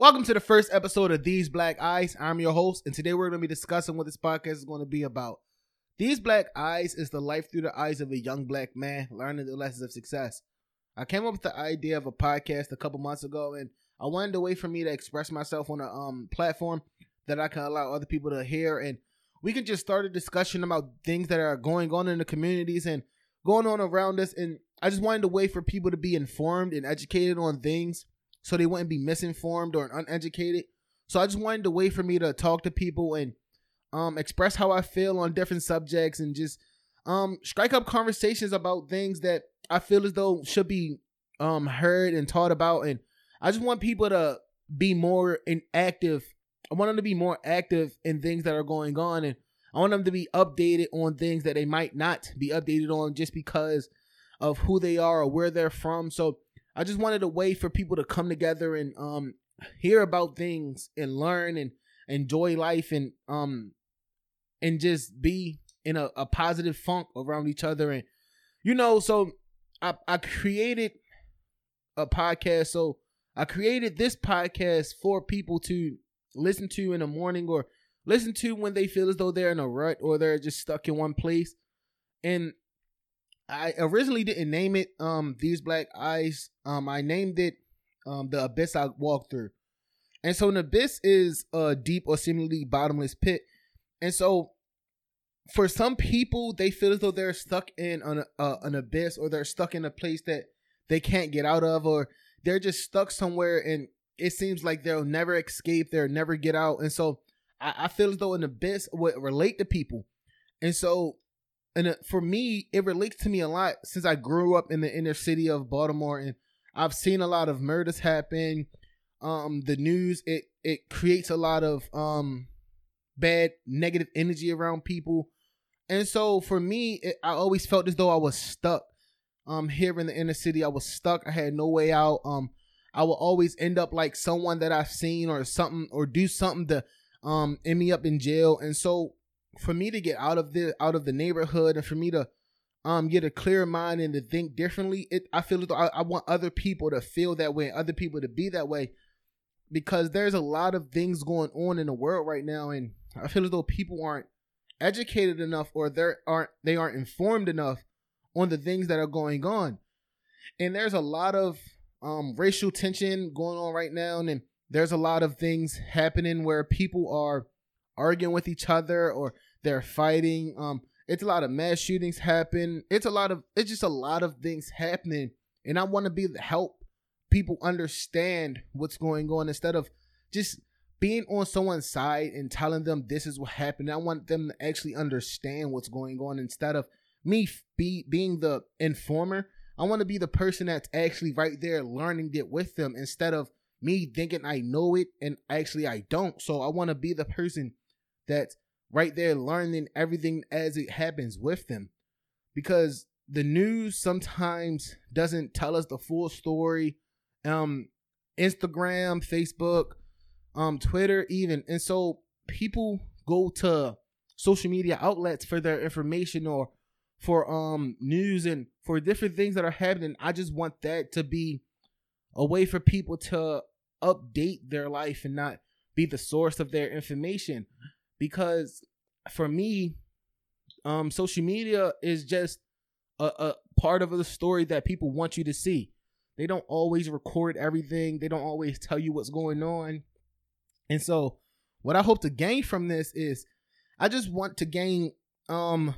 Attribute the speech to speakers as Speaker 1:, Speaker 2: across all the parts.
Speaker 1: Welcome to the first episode of These Black Eyes. I'm your host, and today we're going to be discussing what this podcast is going to be about. These Black Eyes is the life through the eyes of a young black man learning the lessons of success. I came up with the idea of a podcast a couple months ago, and I wanted a way for me to express myself on a um, platform that I can allow other people to hear, and we can just start a discussion about things that are going on in the communities and going on around us. And I just wanted a way for people to be informed and educated on things so they wouldn't be misinformed or uneducated. So I just wanted a way for me to talk to people and um, express how I feel on different subjects and just um, strike up conversations about things that I feel as though should be um, heard and taught about. And I just want people to be more active. I want them to be more active in things that are going on, and I want them to be updated on things that they might not be updated on just because of who they are or where they're from. So I just wanted a way for people to come together and um hear about things and learn and enjoy life and um and just be in a, a positive funk around each other and you know so I, I created a podcast. So I created this podcast for people to listen to in the morning or listen to when they feel as though they're in a rut or they're just stuck in one place. And I originally didn't name it um these black eyes. Um I named it um the abyss I walked through. And so an abyss is a deep or seemingly bottomless pit. And so for some people they feel as though they're stuck in an uh, an abyss or they're stuck in a place that they can't get out of or they're just stuck somewhere and it seems like they'll never escape, they'll never get out. And so I, I feel as though an abyss would relate to people. And so and uh, for me, it relates to me a lot since I grew up in the inner city of Baltimore, and I've seen a lot of murders happen. Um, the news it it creates a lot of um bad negative energy around people, and so for me, it, I always felt as though I was stuck. Um, here in the inner city, I was stuck. I had no way out. Um, I will always end up like someone that I've seen or something or do something to um end me up in jail, and so for me to get out of the out of the neighborhood and for me to um get a clear mind and to think differently it i feel I, I want other people to feel that way other people to be that way. Because there's a lot of things going on in the world right now and i feel as though people aren't educated enough or they aren't they aren't informed enough on the things that are going on. And there's a lot of um racial tension going on right now and there's a lot of things happening where people are arguing with each other or they're fighting. Um, it's a lot of mass shootings happen. It's a lot of it's just a lot of things happening, and I want to be the help people understand what's going on instead of just being on someone's side and telling them this is what happened. I want them to actually understand what's going on instead of me be being the informer. I want to be the person that's actually right there learning it with them instead of me thinking I know it and actually I don't. So I want to be the person that's right there learning everything as it happens with them. Because the news sometimes doesn't tell us the full story. Um instagram facebook um twitter even. And so people go to social media outlets for their information or for um news and for different things that are happening. I just want that to be a way for people to update their life and not be the source of their information because for me, um, social media is just a, a part of the story that people want you to see. They don't always record everything. They don't always tell you what's going on. And so, what I hope to gain from this is, I just want to gain. Um,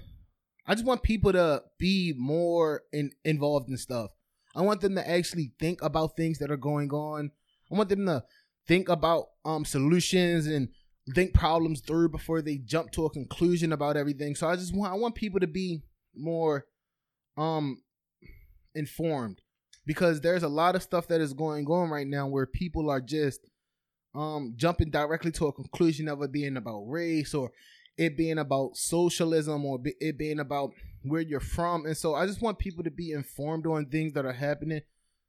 Speaker 1: I just want people to be more in, involved in stuff. I want them to actually think about things that are going on. I want them to think about um solutions and think problems through before they jump to a conclusion about everything. So I just want I want people to be more um informed because there's a lot of stuff that is going on right now where people are just um jumping directly to a conclusion of it being about race or it being about socialism or it being about where you're from and so i just want people to be informed on things that are happening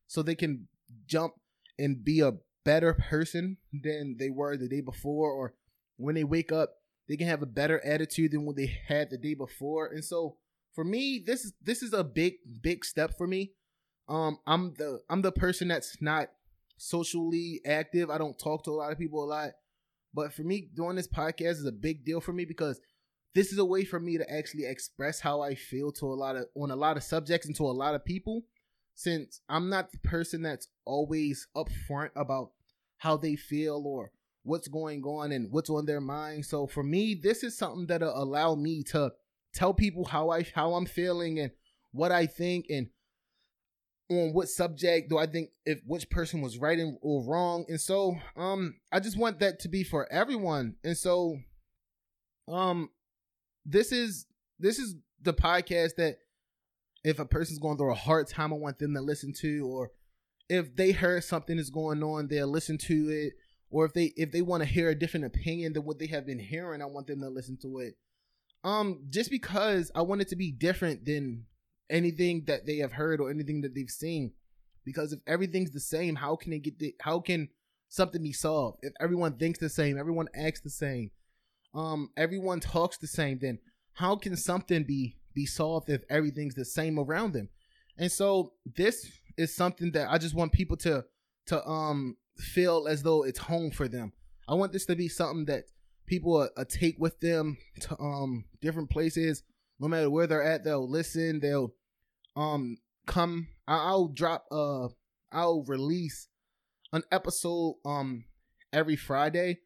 Speaker 1: so they can jump and be a better person than they were the day before or when they wake up, they can have a better attitude than what they had the day before. And so for me, this is this is a big big step for me. Um, I'm the I'm the person that's not socially active. I don't talk to a lot of people a lot. But for me, doing this podcast is a big deal for me because this is a way for me to actually express how I feel to a lot of on a lot of subjects and to a lot of people. Since I'm not the person that's always upfront about how they feel or what's going on and what's on their mind. So for me, this is something that'll allow me to tell people how I how I'm feeling and what I think and on what subject do I think if which person was right or wrong. And so um I just want that to be for everyone. And so um this is this is the podcast that if a person's going through a hard time I want them to listen to or if they heard something is going on, they'll listen to it. Or if they if they want to hear a different opinion than what they have been hearing, I want them to listen to it. Um, just because I want it to be different than anything that they have heard or anything that they've seen. Because if everything's the same, how can it get the, how can something be solved? If everyone thinks the same, everyone acts the same, um, everyone talks the same, then how can something be be solved if everything's the same around them? And so this is something that I just want people to to um feel as though it's home for them. I want this to be something that people uh, uh, take with them to um different places no matter where they're at they'll listen they'll um come i'll drop uh i'll release an episode um every friday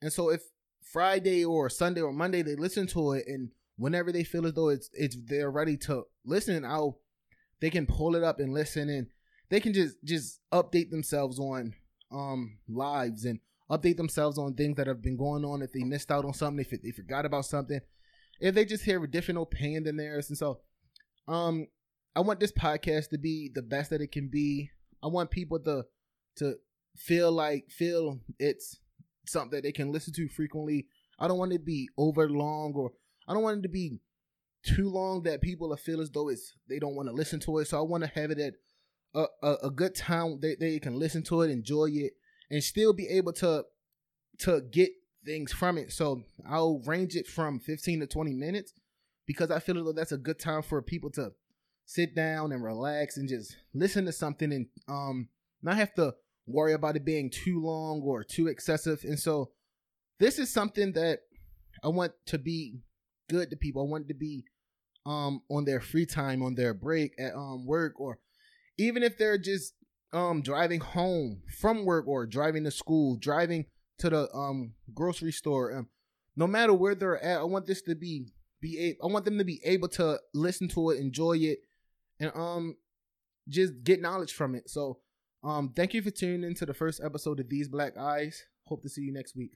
Speaker 1: and so if friday or sunday or monday they listen to it and whenever they feel as though it's it's they're ready to listen i'll they can pull it up and listen and they can just just update themselves on um lives and update themselves on things that have been going on. If they missed out on something if they forgot about something if they just hear a different opinion than theirs. And so um i want this podcast to be the best that it can be. I want people to to feel like feel it's something that they can listen to frequently. I don't want it to be over long or i don't want it to be too long that people feel as though it's they don't want to listen to it so i want to have it at a, a, a good time they, they can listen to it enjoy it and still be able to to get things from it. So I'll range it from 15 to 20 minutes because I feel like that's a good time for people to sit down and relax and just listen to something and um not have to worry about it being too long or too excessive. And so this is something that I want to be good to people. I want to be um on their free time, on their break at um work or even if they're just um driving home from work or driving to school, driving to the um grocery store, um, no matter where they're at, I want this to be be a- I want them to be able to listen to it, enjoy it, and um just get knowledge from it. So um thank you for tuning into the first episode of These Black Eyes. Hope to see you next week.